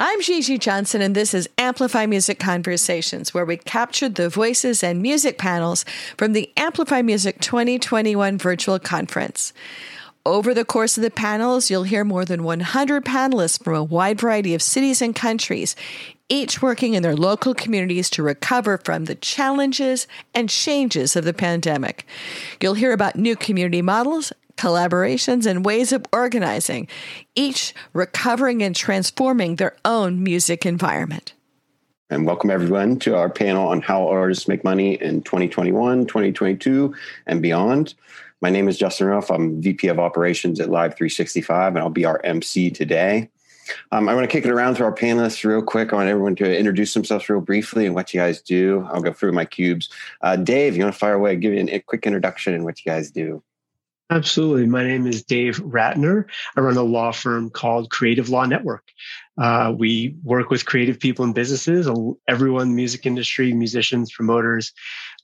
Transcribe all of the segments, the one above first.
I'm Gigi Johnson, and this is Amplify Music Conversations, where we captured the voices and music panels from the Amplify Music 2021 virtual conference. Over the course of the panels, you'll hear more than 100 panelists from a wide variety of cities and countries, each working in their local communities to recover from the challenges and changes of the pandemic. You'll hear about new community models collaborations, and ways of organizing, each recovering and transforming their own music environment. And welcome everyone to our panel on how artists make money in 2021, 2022, and beyond. My name is Justin Ruff. I'm VP of Operations at Live 365, and I'll be our MC today. Um, I want to kick it around to our panelists real quick. I want everyone to introduce themselves real briefly and what you guys do. I'll go through my cubes. Uh, Dave, you want to fire away? Give you a quick introduction and what you guys do. Absolutely. My name is Dave Ratner. I run a law firm called Creative Law Network. Uh, we work with creative people and businesses, everyone, music industry, musicians, promoters,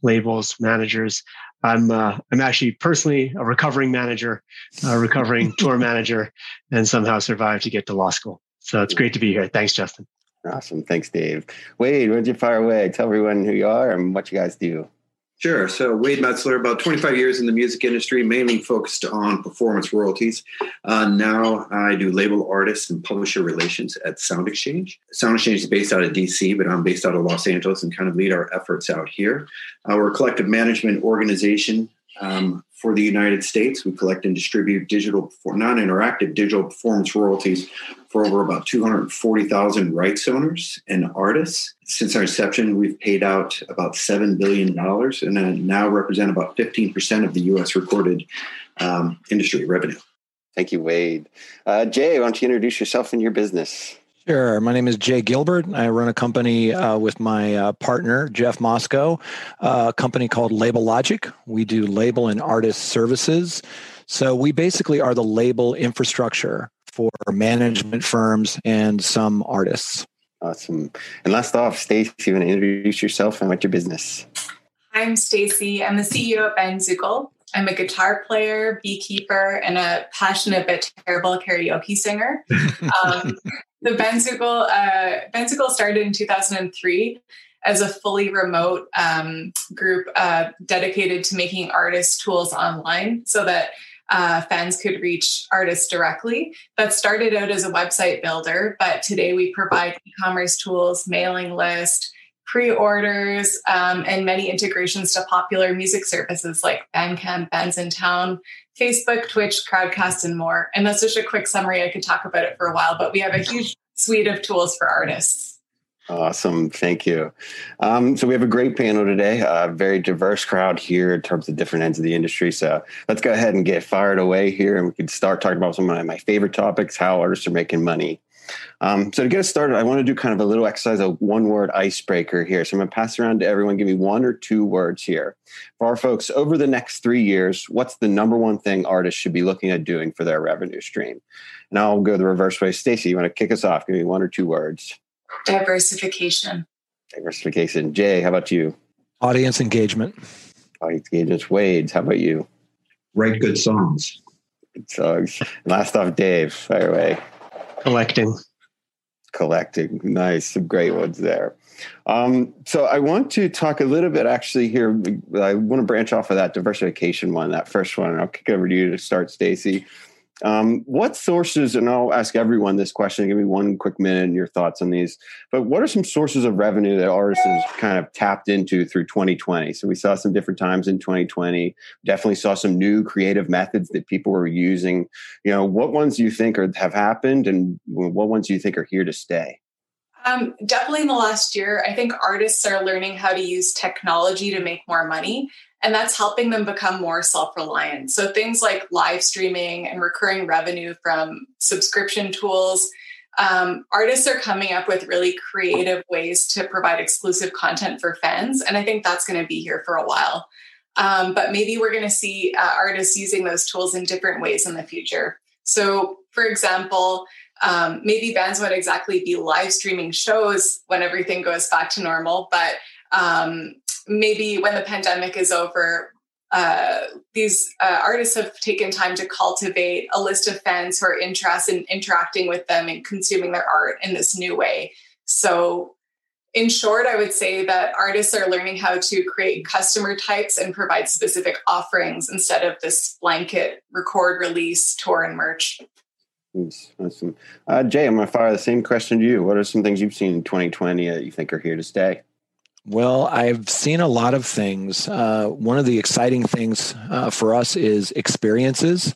labels, managers. I'm uh, I'm actually personally a recovering manager, a recovering tour manager, and somehow survived to get to law school. So it's great to be here. Thanks, Justin. Awesome. Thanks, Dave. Wade, why don't you fire away? Tell everyone who you are and what you guys do. Sure. So Wade Metzler, about 25 years in the music industry, mainly focused on performance royalties. Uh, now I do label artists and publisher relations at Sound Exchange. Sound Exchange is based out of DC, but I'm based out of Los Angeles and kind of lead our efforts out here. Uh, we're a collective management organization um, for the United States. We collect and distribute digital, non-interactive digital performance royalties for over about 240,000 rights owners and artists. Since our inception, we've paid out about $7 billion and now represent about 15% of the U.S. recorded um, industry revenue. Thank you, Wade. Uh, Jay, why don't you introduce yourself and your business? Sure. My name is Jay Gilbert. I run a company uh, with my uh, partner, Jeff Moskow, uh, a company called Label Logic. We do label and artist services. So we basically are the label infrastructure for management firms and some artists. Awesome. And last off, Stacy, you want to introduce yourself and what's your business? I'm Stacy. I'm the CEO of Bandzoogle. I'm a guitar player, beekeeper, and a passionate but terrible karaoke singer. Um, the Bandzoogle, uh, Bandzoogle started in 2003 as a fully remote um, group uh, dedicated to making artist tools online so that uh, fans could reach artists directly. That started out as a website builder, but today we provide e commerce tools, mailing list, pre orders, um, and many integrations to popular music services like Bandcamp, Bandsintown, Facebook, Twitch, Crowdcast, and more. And that's just a quick summary. I could talk about it for a while, but we have a huge suite of tools for artists. Awesome. Thank you. Um, so we have a great panel today, a very diverse crowd here in terms of different ends of the industry. So let's go ahead and get fired away here and we can start talking about some of my favorite topics, how artists are making money. Um, so to get us started, I want to do kind of a little exercise, a one word icebreaker here. So I'm going to pass around to everyone, give me one or two words here. For our folks, over the next three years, what's the number one thing artists should be looking at doing for their revenue stream? And I'll go the reverse way. Stacy, you want to kick us off? Give me one or two words. Diversification. Diversification. Jay, how about you? Audience engagement. Audience engagement. Wade, how about you? Write good songs. Good songs. And last off, Dave, fire away. Collecting. Collecting. Nice. Some great ones there. Um, so I want to talk a little bit actually here. I want to branch off of that diversification one, that first one, and I'll kick over to you to start, Stacy. Um, what sources, and I'll ask everyone this question, give me one quick minute and your thoughts on these, but what are some sources of revenue that artists have kind of tapped into through 2020? So we saw some different times in 2020, definitely saw some new creative methods that people were using. You know, what ones do you think are, have happened and what ones do you think are here to stay? Um, definitely in the last year, I think artists are learning how to use technology to make more money. And that's helping them become more self reliant. So things like live streaming and recurring revenue from subscription tools. Um, artists are coming up with really creative ways to provide exclusive content for fans. And I think that's going to be here for a while. Um, but maybe we're going to see uh, artists using those tools in different ways in the future. So, for example, um, maybe bands won't exactly be live streaming shows when everything goes back to normal, but um, maybe when the pandemic is over, uh, these uh, artists have taken time to cultivate a list of fans who are interested in interacting with them and consuming their art in this new way. So, in short, I would say that artists are learning how to create customer types and provide specific offerings instead of this blanket record, release, tour, and merch. Awesome. Uh, Jay, I'm going to fire the same question to you. What are some things you've seen in 2020 that you think are here to stay? Well, I've seen a lot of things. Uh, one of the exciting things uh, for us is experiences.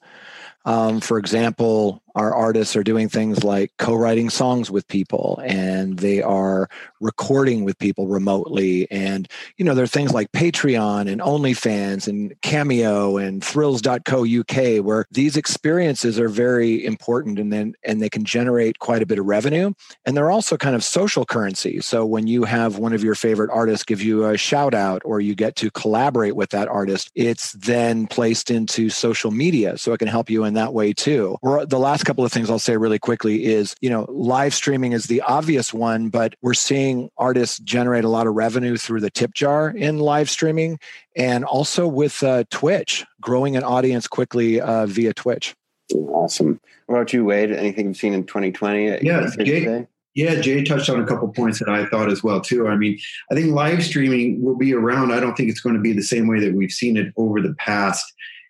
Um, for example, our artists are doing things like co-writing songs with people and they are recording with people remotely. And you know there are things like patreon and onlyfans and cameo and thrills.co uk where these experiences are very important and then and they can generate quite a bit of revenue. And they're also kind of social currency. So when you have one of your favorite artists give you a shout out or you get to collaborate with that artist it's then placed into social media. So it can help you in that way too. Or the last couple of things I'll say really quickly is, you know, live streaming is the obvious one, but we're seeing artists generate a lot of revenue through the tip jar in live streaming and also with uh, Twitch, growing an audience quickly uh, via Twitch. Awesome. What about you, Wade? Anything you've seen in 2020? Yeah, Jay, yeah, Jay touched on a couple points that I thought as well too. I mean, I think live streaming will be around. I don't think it's going to be the same way that we've seen it over the past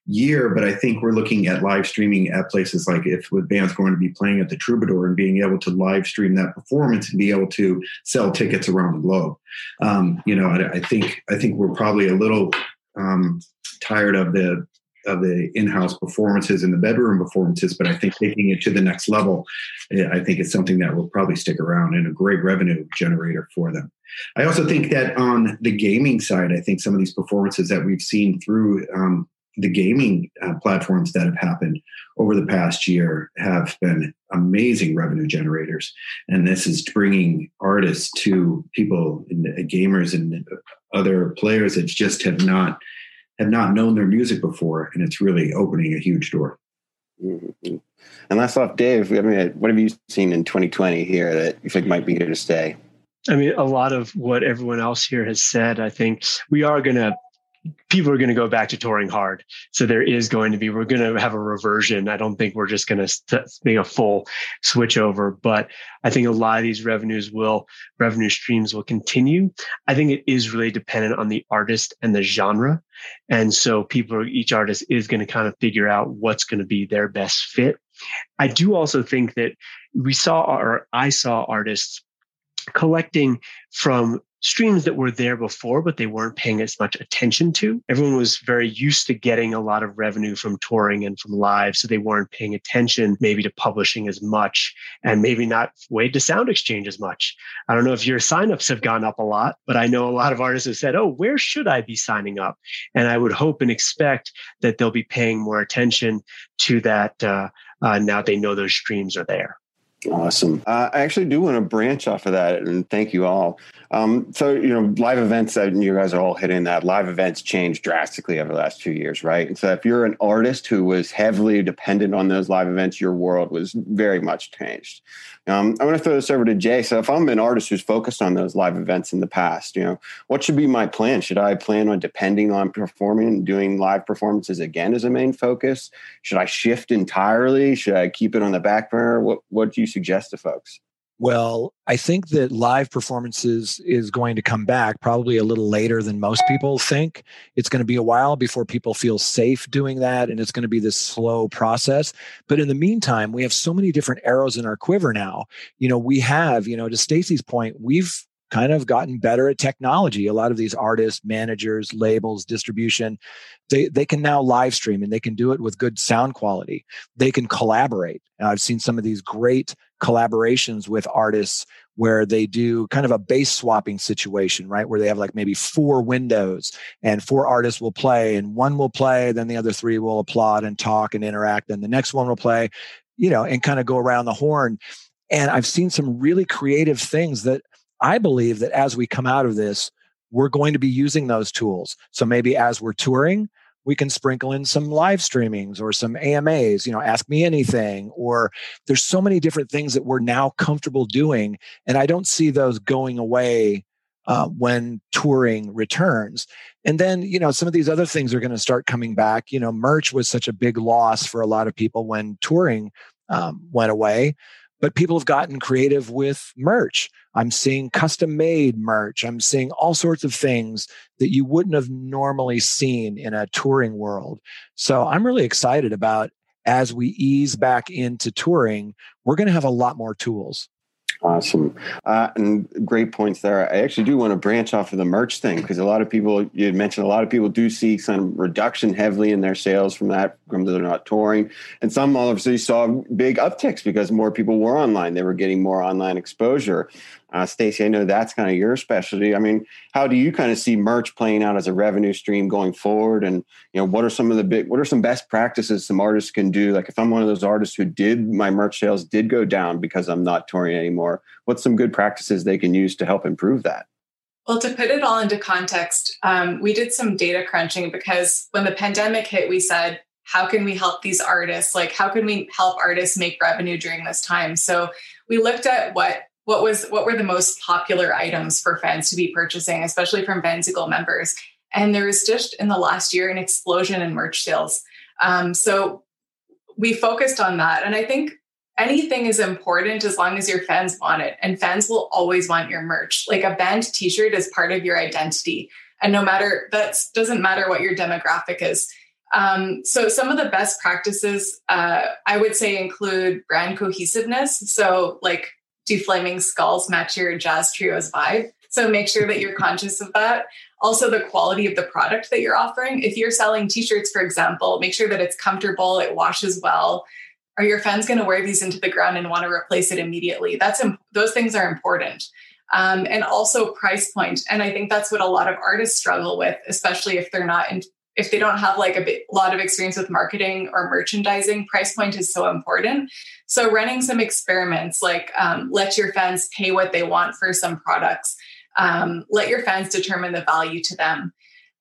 year, but I think we're looking at live streaming at places like if with bands going to be playing at the Troubadour and being able to live stream that performance and be able to sell tickets around the globe. Um, you know, I, I, think I think we're probably a little um, tired of the of the in-house performances and the bedroom performances, but I think taking it to the next level, eh, I think it's something that will probably stick around and a great revenue generator for them. I also think that on the gaming side, I think some of these performances that we've seen through um, the gaming uh, platforms that have happened over the past year have been amazing revenue generators. And this is bringing artists to people and uh, gamers and other players that just have not have not known their music before. And it's really opening a huge door. Mm-hmm. and last off dave I mean, what have you seen in 2020 here that you think might be here to stay? I mean, a lot of what everyone else here has said, I think we are going to people are going to go back to touring hard. So there is going to be, we're going to have a reversion. I don't think we're just going to make a full switch over, but I think a lot of these revenues will, revenue streams will continue. I think it is really dependent on the artist and the genre. And so people, each artist is going to kind of figure out what's going to be their best fit. I do also think that we saw, or I saw artists collecting from streams that were there before, but they weren't paying as much attention to. Everyone was very used to getting a lot of revenue from touring and from live, so they weren't paying attention maybe to publishing as much and maybe not Wade to Sound Exchange as much. I don't know if your signups have gone up a lot, but I know a lot of artists have said, oh, where should I be signing up? And I would hope and expect that they'll be paying more attention to that uh, uh, now they know those streams are there. Awesome. Uh, I actually do want to branch off of that and thank you all. Um, so, you know, live events, that you guys are all hitting that. Live events changed drastically over the last two years, right? And so, if you're an artist who was heavily dependent on those live events, your world was very much changed. Um, I'm going to throw this over to Jay. So, if I'm an artist who's focused on those live events in the past, you know, what should be my plan? Should I plan on depending on performing and doing live performances again as a main focus? Should I shift entirely? Should I keep it on the back burner? What What do you suggest to folks? Well, I think that live performances is going to come back probably a little later than most people think. It's going to be a while before people feel safe doing that, and it's going to be this slow process. But in the meantime, we have so many different arrows in our quiver now. You know, we have, you know, to Stacy's point, we've kind of gotten better at technology. A lot of these artists, managers, labels, distribution, they, they can now live stream and they can do it with good sound quality. They can collaborate. I've seen some of these great collaborations with artists where they do kind of a bass swapping situation, right? Where they have like maybe four windows and four artists will play and one will play, then the other three will applaud and talk and interact. And the next one will play, you know, and kind of go around the horn. And I've seen some really creative things that I believe that as we come out of this, we're going to be using those tools. So maybe as we're touring, we can sprinkle in some live streamings or some AMAs, you know, ask me anything. Or there's so many different things that we're now comfortable doing. And I don't see those going away uh, when touring returns. And then, you know, some of these other things are going to start coming back. You know, merch was such a big loss for a lot of people when touring um, went away, but people have gotten creative with merch. I'm seeing custom made merch. I'm seeing all sorts of things that you wouldn't have normally seen in a touring world. So I'm really excited about as we ease back into touring, we're going to have a lot more tools. Awesome. Uh, and great points there. I actually do want to branch off of the merch thing because a lot of people, you mentioned a lot of people do see some reduction heavily in their sales from that, from they're not touring. And some obviously saw big upticks because more people were online. They were getting more online exposure. Uh, Stacy, I know that's kind of your specialty. I mean, how do you kind of see merch playing out as a revenue stream going forward? And you know, what are some of the big, what are some best practices some artists can do? Like, if I'm one of those artists who did my merch sales did go down because I'm not touring anymore, what's some good practices they can use to help improve that? Well, to put it all into context, um, we did some data crunching because when the pandemic hit, we said, how can we help these artists? Like, how can we help artists make revenue during this time? So we looked at what what was what were the most popular items for fans to be purchasing, especially from Bandzoogle members. And there was just in the last year an explosion in merch sales. Um, so we focused on that, and I think anything is important as long as your fans want it, and fans will always want your merch. Like a band T-shirt is part of your identity, and no matter that doesn't matter what your demographic is. Um, so some of the best practices uh, I would say include brand cohesiveness. So like do flaming skulls match your jazz trio's vibe? So make sure that you're conscious of that. Also, the quality of the product that you're offering. If you're selling t-shirts, for example, make sure that it's comfortable, it washes well. Are your fans going to wear these into the ground and want to replace it immediately? That's those things are important. Um, and also price point. And I think that's what a lot of artists struggle with, especially if they're not in, if they don't have like a bit, lot of experience with marketing or merchandising, price point is so important. So running some experiments, like um, let your fans pay what they want for some products. Um, let your fans determine the value to them.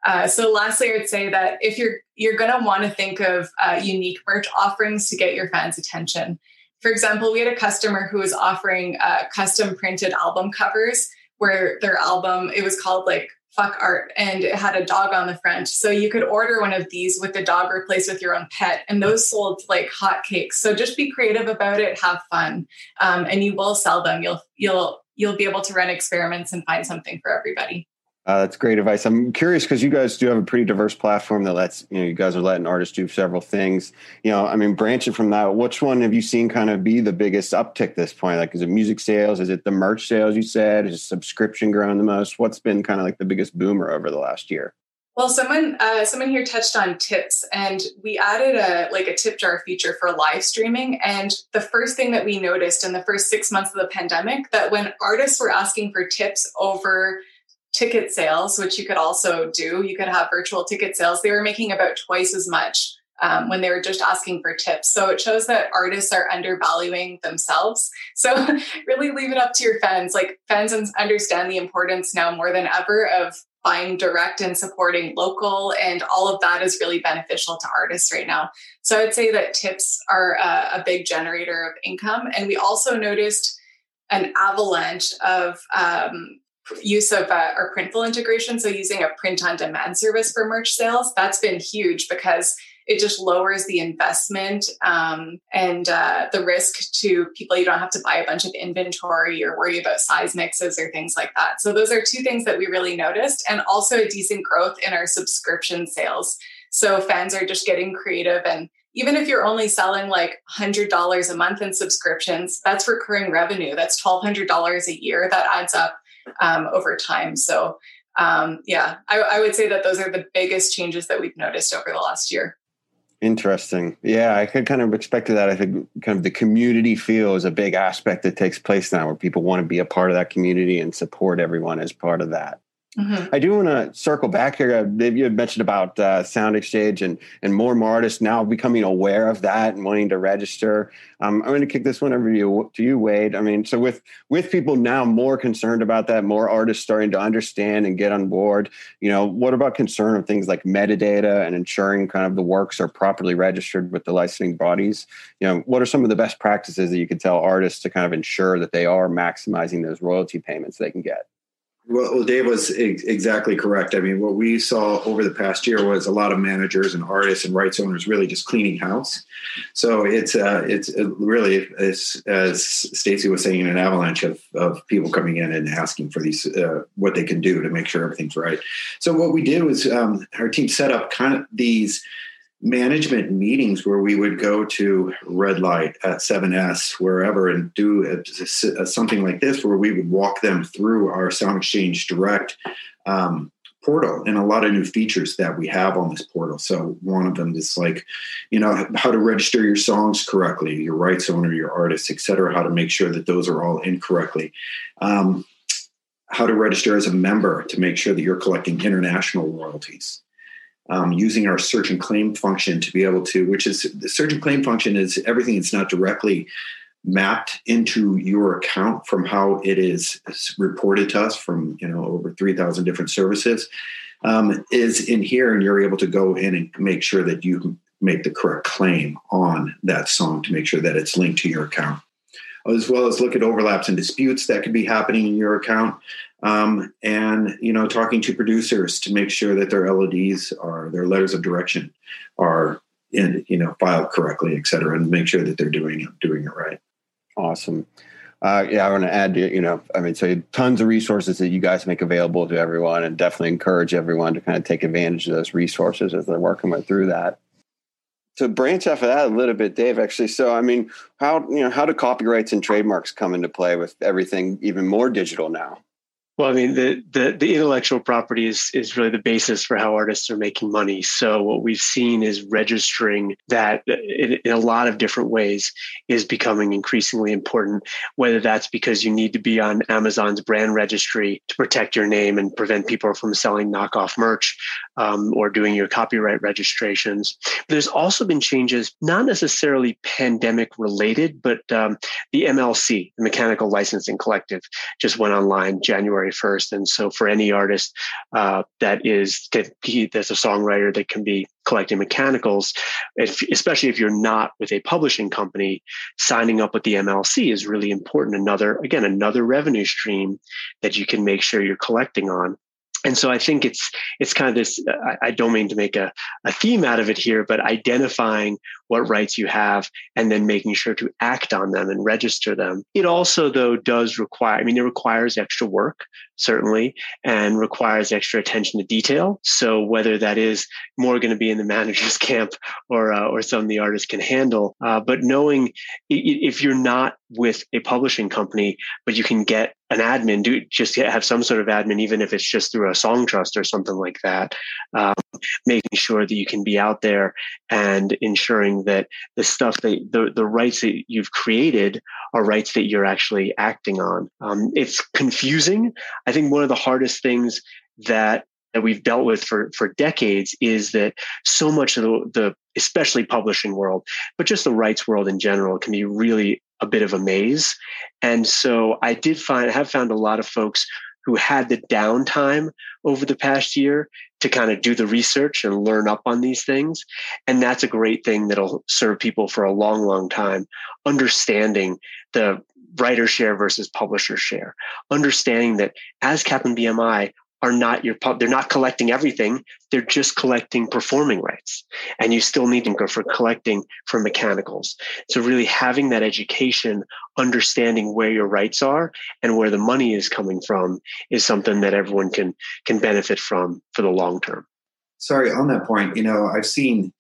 Uh, so lastly, I would say that if you're you're going to want to think of uh, unique merch offerings to get your fans' attention. For example, we had a customer who was offering uh, custom printed album covers where their album it was called like fuck art and it had a dog on the front. So you could order one of these with the dog replaced with your own pet, and those sold like hotcakes. So just be creative about it, have fun, um, and you will sell them. You'll you'll you'll be able to run experiments and find something for everybody. Uh, that's great advice. I'm curious because you guys do have a pretty diverse platform that lets you know you guys are letting artists do several things. You know, I mean, branching from that, which one have you seen kind of be the biggest uptick this point? Like, is it music sales? Is it the merch sales? You said is subscription growing the most? What's been kind of like the biggest boomer over the last year? Well, someone uh, someone here touched on tips, and we added a like a tip jar feature for live streaming. And the first thing that we noticed in the first six months of the pandemic that when artists were asking for tips over ticket sales, which you could also do. You could have virtual ticket sales. They were making about twice as much um, when they were just asking for tips. So it shows that artists are undervaluing themselves. So really leave it up to your fans. Like fans understand the importance now more than ever of buying direct and supporting local and all of that is really beneficial to artists right now so i would say that tips are a, a big generator of income and we also noticed an avalanche of um, use of uh, our printful integration. So using a print on demand service for merch sales that's been huge because it just lowers the investment um, and uh, the risk to people you don't have to buy a bunch of inventory or worry about size mixes or things like that. So those are two things that we really noticed and also a decent growth in our subscription sales. So fans are just getting creative and even if you're only selling like $100 a month in subscriptions that's recurring revenue. That's $1200 a year that adds up um, over time. So, um, yeah, I, I would say that those are the biggest changes that we've noticed over the last year. Interesting. Yeah, I could kind of expect that. I think kind of the community feel is a big aspect that takes place now where people want to be a part of that community and support everyone as part of that. Mm-hmm. I do want to circle back here. Uh, you had mentioned about uh, Sound Exchange and and more and more artists now becoming aware of that and wanting to register. Um, I'm going to kick this one over to you, to you, Wade. I mean, so with with people now more concerned about that, more artists starting to understand and get on board. You know, what about concern of things like metadata and ensuring kind of the works are properly registered with the licensing bodies? You know, what are some of the best practices that you could tell artists to kind of ensure that they are maximizing those royalty payments they can get? Well, Dave was ex- exactly correct. I mean, what we saw over the past year was a lot of managers and artists and rights owners really just cleaning house. So it's uh, it's really as, as Stacy was saying, an avalanche of, of people coming in and asking for these uh, what they can do to make sure everything's right. So what we did was um, our team set up kind of these management meetings where we would go to red light at 7s wherever and do a, a, something like this where we would walk them through our sound exchange direct um, portal and a lot of new features that we have on this portal. So one of them is like you know how to register your songs correctly your rights owner your artist etc how to make sure that those are all in correctly um, how to register as a member to make sure that you're collecting international royalties um, using our search and claim function to be able to, which is the search and claim function is everything that's not directly mapped into your account from how it is reported to us from you know over 3000 different services um, is in here and you're able to go in and make sure that you make the correct claim on that song to make sure that it's linked to your account. As well as look at overlaps and disputes that could be happening in your account um, and you know talking to producers to make sure that their LODs are their letters of direction are in you know filed correctly, et cetera, and make sure that they're doing it doing it right. Awesome. Uh, yeah, I want to add, you know, I mean, so tons of resources that you guys make available to everyone, and definitely encourage everyone to kind of take advantage of those resources as they're working through that. To branch off of that a little bit, Dave, actually, so I mean, how you know how do copyrights and trademarks come into play with everything even more digital now? Well, I mean, the, the, the intellectual property is is really the basis for how artists are making money. So what we've seen is registering that in, in, a lot of different ways is becoming increasingly important. Whether that's because you need to be on Amazon's brand registry to protect your name and prevent people from selling knockoff merch, um, or doing your copyright registrations. There's also been changes, not necessarily pandemic related, but um, the MLC, the Mechanical Licensing Collective, just went online January January 1st. And so for any artist uh, that is, that's a songwriter that can be collecting mechanicals, if, especially if you're not with a publishing company, signing up with the MLC is really important. Another, again, another revenue stream that you can make sure you're collecting on and so I think it's it's kind of this. I, I, don't mean to make a, a theme out of it here, but identifying what rights you have and then making sure to act on them and register them. It also, though, does require. I mean, it requires extra work certainly, and requires extra attention to detail. So whether that is more going to be in the manager's camp or uh, or some the artists can handle, uh, but knowing if you're not with a publishing company, but you can get an admin, do just have some sort of admin, even if it's just through a Songtrust or something like that. Um, making sure that you can be out there and ensuring that the stuff that the, the rights that you've created are rights that you're actually acting on. Um, it's confusing. I think one of the hardest things that that we've dealt with for for decades is that so much of the, the especially publishing world, but just the rights world in general can be really a bit of a maze. And so I did find, I have found a lot of folks who had the downtime over the past year to kind of do the research and learn up on these things. And that's a great thing that'll serve people for a long, long time. Understanding the writer share versus publisher share, understanding that ASCAP and BMI, are not your pub they're not collecting everything they're just collecting performing rights. And you still need to go for collecting for mechanicals. So really having that education understanding where your rights are and where the money is coming from is something that everyone can can benefit from for the long term. Sorry on that point you know i've seen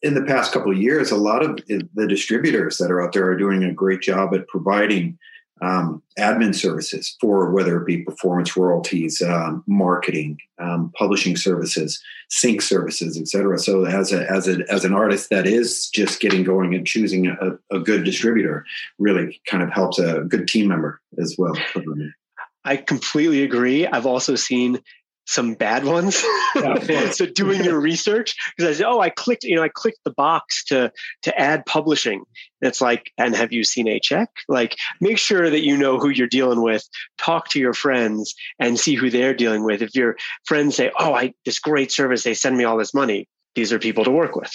in the past couple of years a lot of the distributors that are out there are doing a great job at providing um, admin services for whether it be performance royalties, um, marketing, um, publishing services, sync services, etc. So as a, as a, as an artist that is just getting going and choosing a, a good distributor really kind of helps a good team member as well. I completely agree. I've also seen some bad ones. Yeah, so doing your research because I said, oh, I clicked, you know, I clicked the box to to add publishing. And it's like, and have you seen a check? Like, make sure that you know who you're dealing with. Talk to your friends and see who they're dealing with. If your friends say, oh, I this great service, they send me all this money. These are people to work with.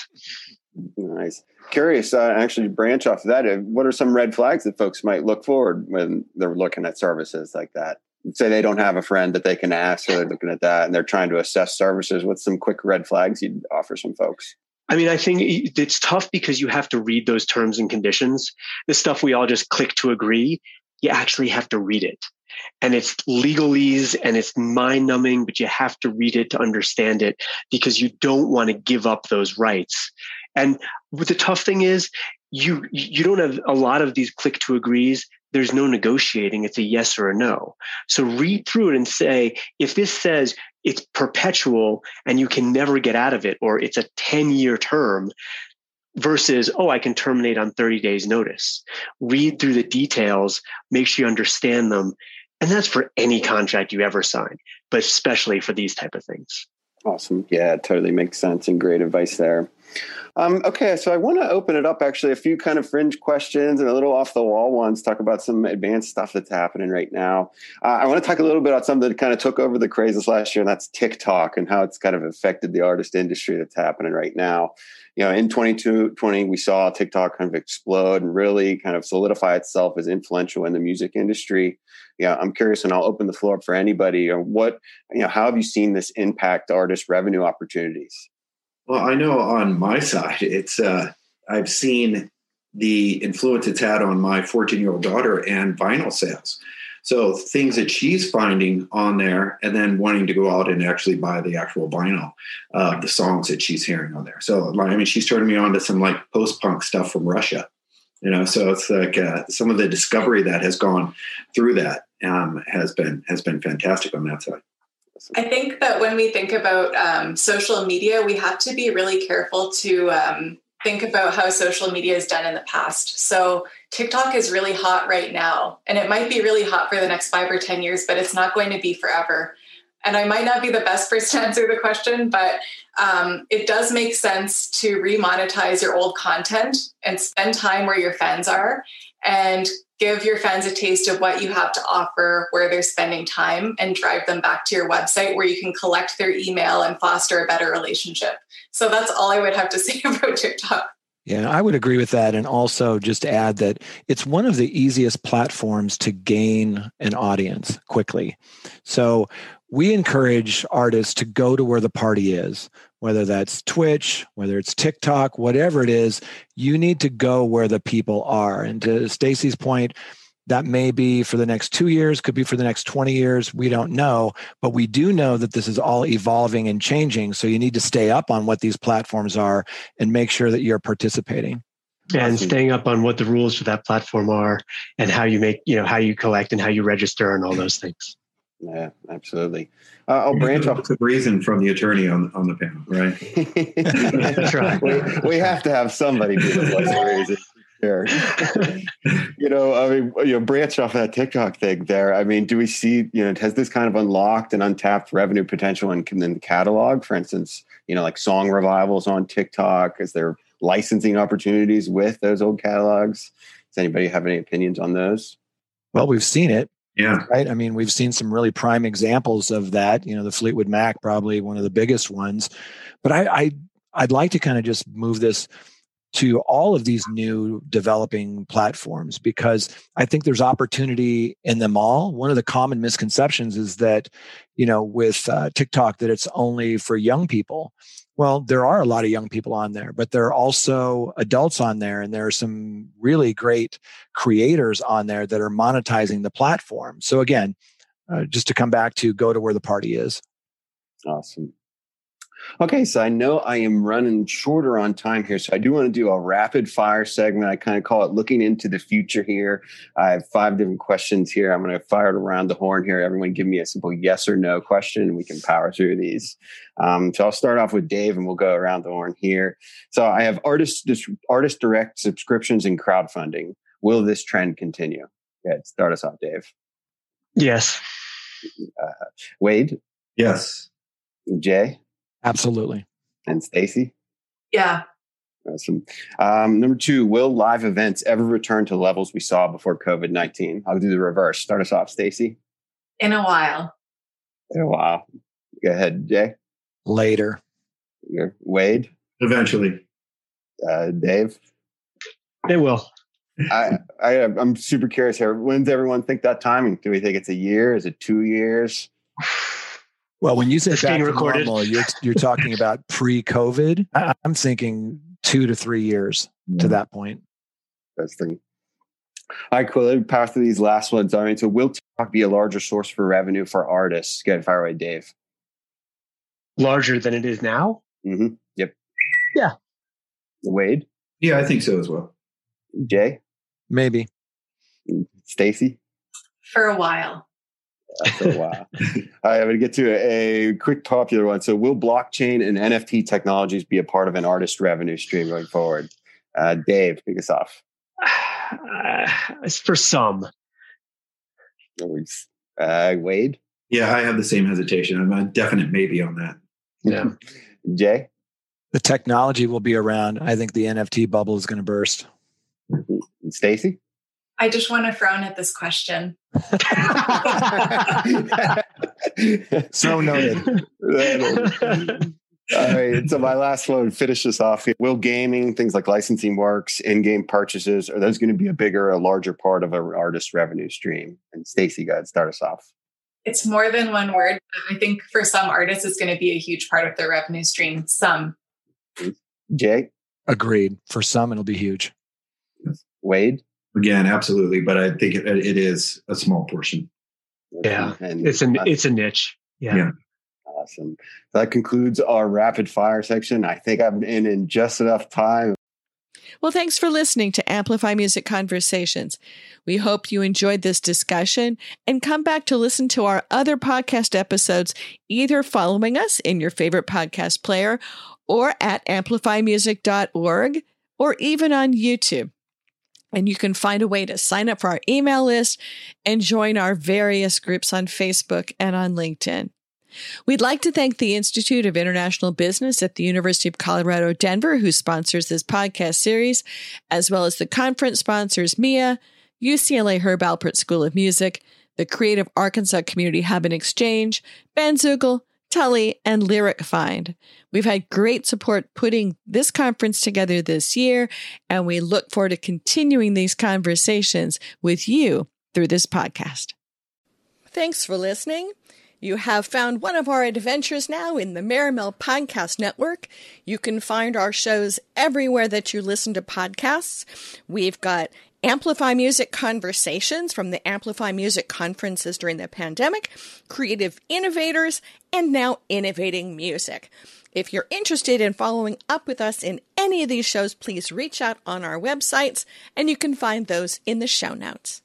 Nice. Curious, uh, actually, branch off of that. Uh, what are some red flags that folks might look forward when they're looking at services like that? Say they don't have a friend that they can ask, so they're looking at that and they're trying to assess services. What's some quick red flags you'd offer some folks? I mean, I think it's tough because you have to read those terms and conditions. The stuff we all just click to agree, you actually have to read it. And it's legalese and it's mind numbing, but you have to read it to understand it because you don't want to give up those rights. And the tough thing is you, you don't have a lot of these click to agrees. There's no negotiating. It's a yes or a no. So read through it and say, if this says it's perpetual and you can never get out of it, or it's a 10 year term versus, oh, I can terminate on 30 days notice. Read through the details, make sure you understand them. And that's for any contract you ever sign, but especially for these type of things. Awesome. Yeah, totally makes sense and great advice there. Um, okay, so I want to open it up actually a few kind of fringe questions and a little off the wall ones, talk about some advanced stuff that's happening right now. Uh, I want to talk a little bit about something that kind of took over the crazes last year, and that's TikTok and how it's kind of affected the artist industry that's happening right now. You know, in 2020, we saw TikTok kind of explode and really kind of solidify itself as influential in the music industry. Yeah, I'm curious, and I'll open the floor up for anybody. Know, what, you know, how have you seen this impact artist revenue opportunities? Well, I know on my side, it's uh, I've seen the influence it's had on my 14 year old daughter and vinyl sales. So things that she's finding on there, and then wanting to go out and actually buy the actual vinyl, uh, the songs that she's hearing on there. So I mean, she's turning me on to some like post punk stuff from Russia. You know, so it's like uh, some of the discovery that has gone through that um, has been has been fantastic on that side. I think that when we think about um, social media, we have to be really careful to um, think about how social media is done in the past. So TikTok is really hot right now, and it might be really hot for the next five or 10 years, but it's not going to be forever. And I might not be the best person to answer the question, but um, it does make sense to remonetize your old content and spend time where your fans are and give your fans a taste of what you have to offer where they're spending time and drive them back to your website where you can collect their email and foster a better relationship. So that's all I would have to say about TikTok. Yeah, I would agree with that. And also just add that it's one of the easiest platforms to gain an audience quickly. So we encourage artists to go to where the party is, whether that's Twitch, whether it's TikTok, whatever it is, you need to go where the people are. And to Stacy's point, that may be for the next two years, could be for the next 20 years. We don't know, but we do know that this is all evolving and changing. So you need to stay up on what these platforms are and make sure that you're participating and staying up on what the rules for that platform are and how you make you know how you collect and how you register and all those things yeah, absolutely. Uh, I'll branch off. the reason from the attorney on on the panel, right? That's right. We, we, have to have somebody do the voice reason. Sure. you know, I mean, you know, branch off that TikTok thing there. I mean, do we see, you know, has this kind of unlocked and untapped revenue potential in, in the catalog? For instance, you know, like song revivals on TikTok? Is there licensing opportunities with those old catalogs? Does anybody have any opinions on those? Well, we've seen it. Yeah. Right. I mean, we've seen some really prime examples of that. You know, the Fleetwood Mac, probably one of the biggest ones. But I, I I'd like to kind of just move this to all of these new developing platforms because I think there's opportunity in them all. One of the common misconceptions is that, you know, with uh, TikTok, that it's only for young people. Well, there are a lot of young people on there, but there are also adults on there, and there are some really great creators on there that are monetizing the platform. So, again, uh, just to come back to go to where the party is. Awesome. Okay, so I know I am running shorter on time here, so I do want to do a rapid fire segment. I kind of call it looking into the future here. I have five different questions here. I'm going to fire it around the horn here. Everyone give me a simple yes or no question, and we can power through these. Um, so I'll start off with Dave, and we'll go around the horn here. So I have artist artist direct subscriptions and crowdfunding. Will this trend continue? Yeah, start us off, Dave. Yes. Uh, Wade. Yes. Jay. Absolutely. And Stacy? Yeah. Awesome. Um, number two, will live events ever return to levels we saw before COVID 19? I'll do the reverse. Start us off, Stacy. In a while. In a while. Go ahead, Jay. Later. You're Wade. Eventually. Uh, Dave. They will. I, I I'm super curious here. When does everyone think that timing? Do we think it's a year? Is it two years? Well, when you say It's back being to recorded. normal, you're you're talking about pre-COVID. I- I'm thinking two to three years to that point. That's the. All right, cool. Let me pass to these last ones. I mean, so will TikTok be a larger source for revenue for artists? Get fire away, Dave. Larger than it is now. Mm-hmm. Yep. Yeah. Wade, Yeah, I think so as well. Jay, Maybe. Stacy. For a while. After a while. All right, I'm going to get to a, a quick popular one. So, will blockchain and NFT technologies be a part of an artist revenue stream going forward? Uh, Dave, pick us off. Uh, it's for some. Uh, Wade, Yeah, I have the same hesitation. I'm a definite maybe on that. Yeah. Jay, The technology will be around. I think the NFT bubble is going to burst. Stacy. I just want to frown at this question. So noted. All right. So my last one, finish this off. Will gaming, things like licensing works, in-game purchases, are those going to be a bigger, a larger part of an artist revenue stream? And Stacy, go ahead, start us off. It's more than one word. I think for some artists, it's going to be a huge part of their revenue stream. Some. Jay, Agreed. For some, it'll be huge. Wade. Again, absolutely, but I think it, it is a small portion. Yeah. And It's a uh, it's a niche. Yeah. Yeah. awesome. That concludes our rapid fire section. I think I'm in in just enough time. Well, thanks for listening to Amplify Music Conversations. We hope you enjoyed this discussion and come back to listen to our other podcast episodes, either following us in your favorite podcast player or at amplifymusic.org or even on YouTube. And you can find a way to sign up for our email list and join our various groups on Facebook and on LinkedIn. We'd like to thank the Institute of International Business at the University of Colorado, Denver, who sponsors this podcast series, as well as the conference sponsors MIA, UCLA Herb Alpert School of Music, the Creative Arkansas Community Hub and Exchange, Bandzoogle, Tully, and LyricFind. We've had great support putting this conference together this year, and we look forward to continuing these conversations with you through this podcast. Thanks for listening. You have found one of our adventures now in the Maremel Podcast Network. You can find our shows everywhere that you listen to podcasts. We've got Amplify Music Conversations from the Amplify Music conferences during the pandemic, Creative Innovators, and now Innovating Music. If you're interested in following up with us in any of these shows, please reach out on our websites, and you can find those in the show notes.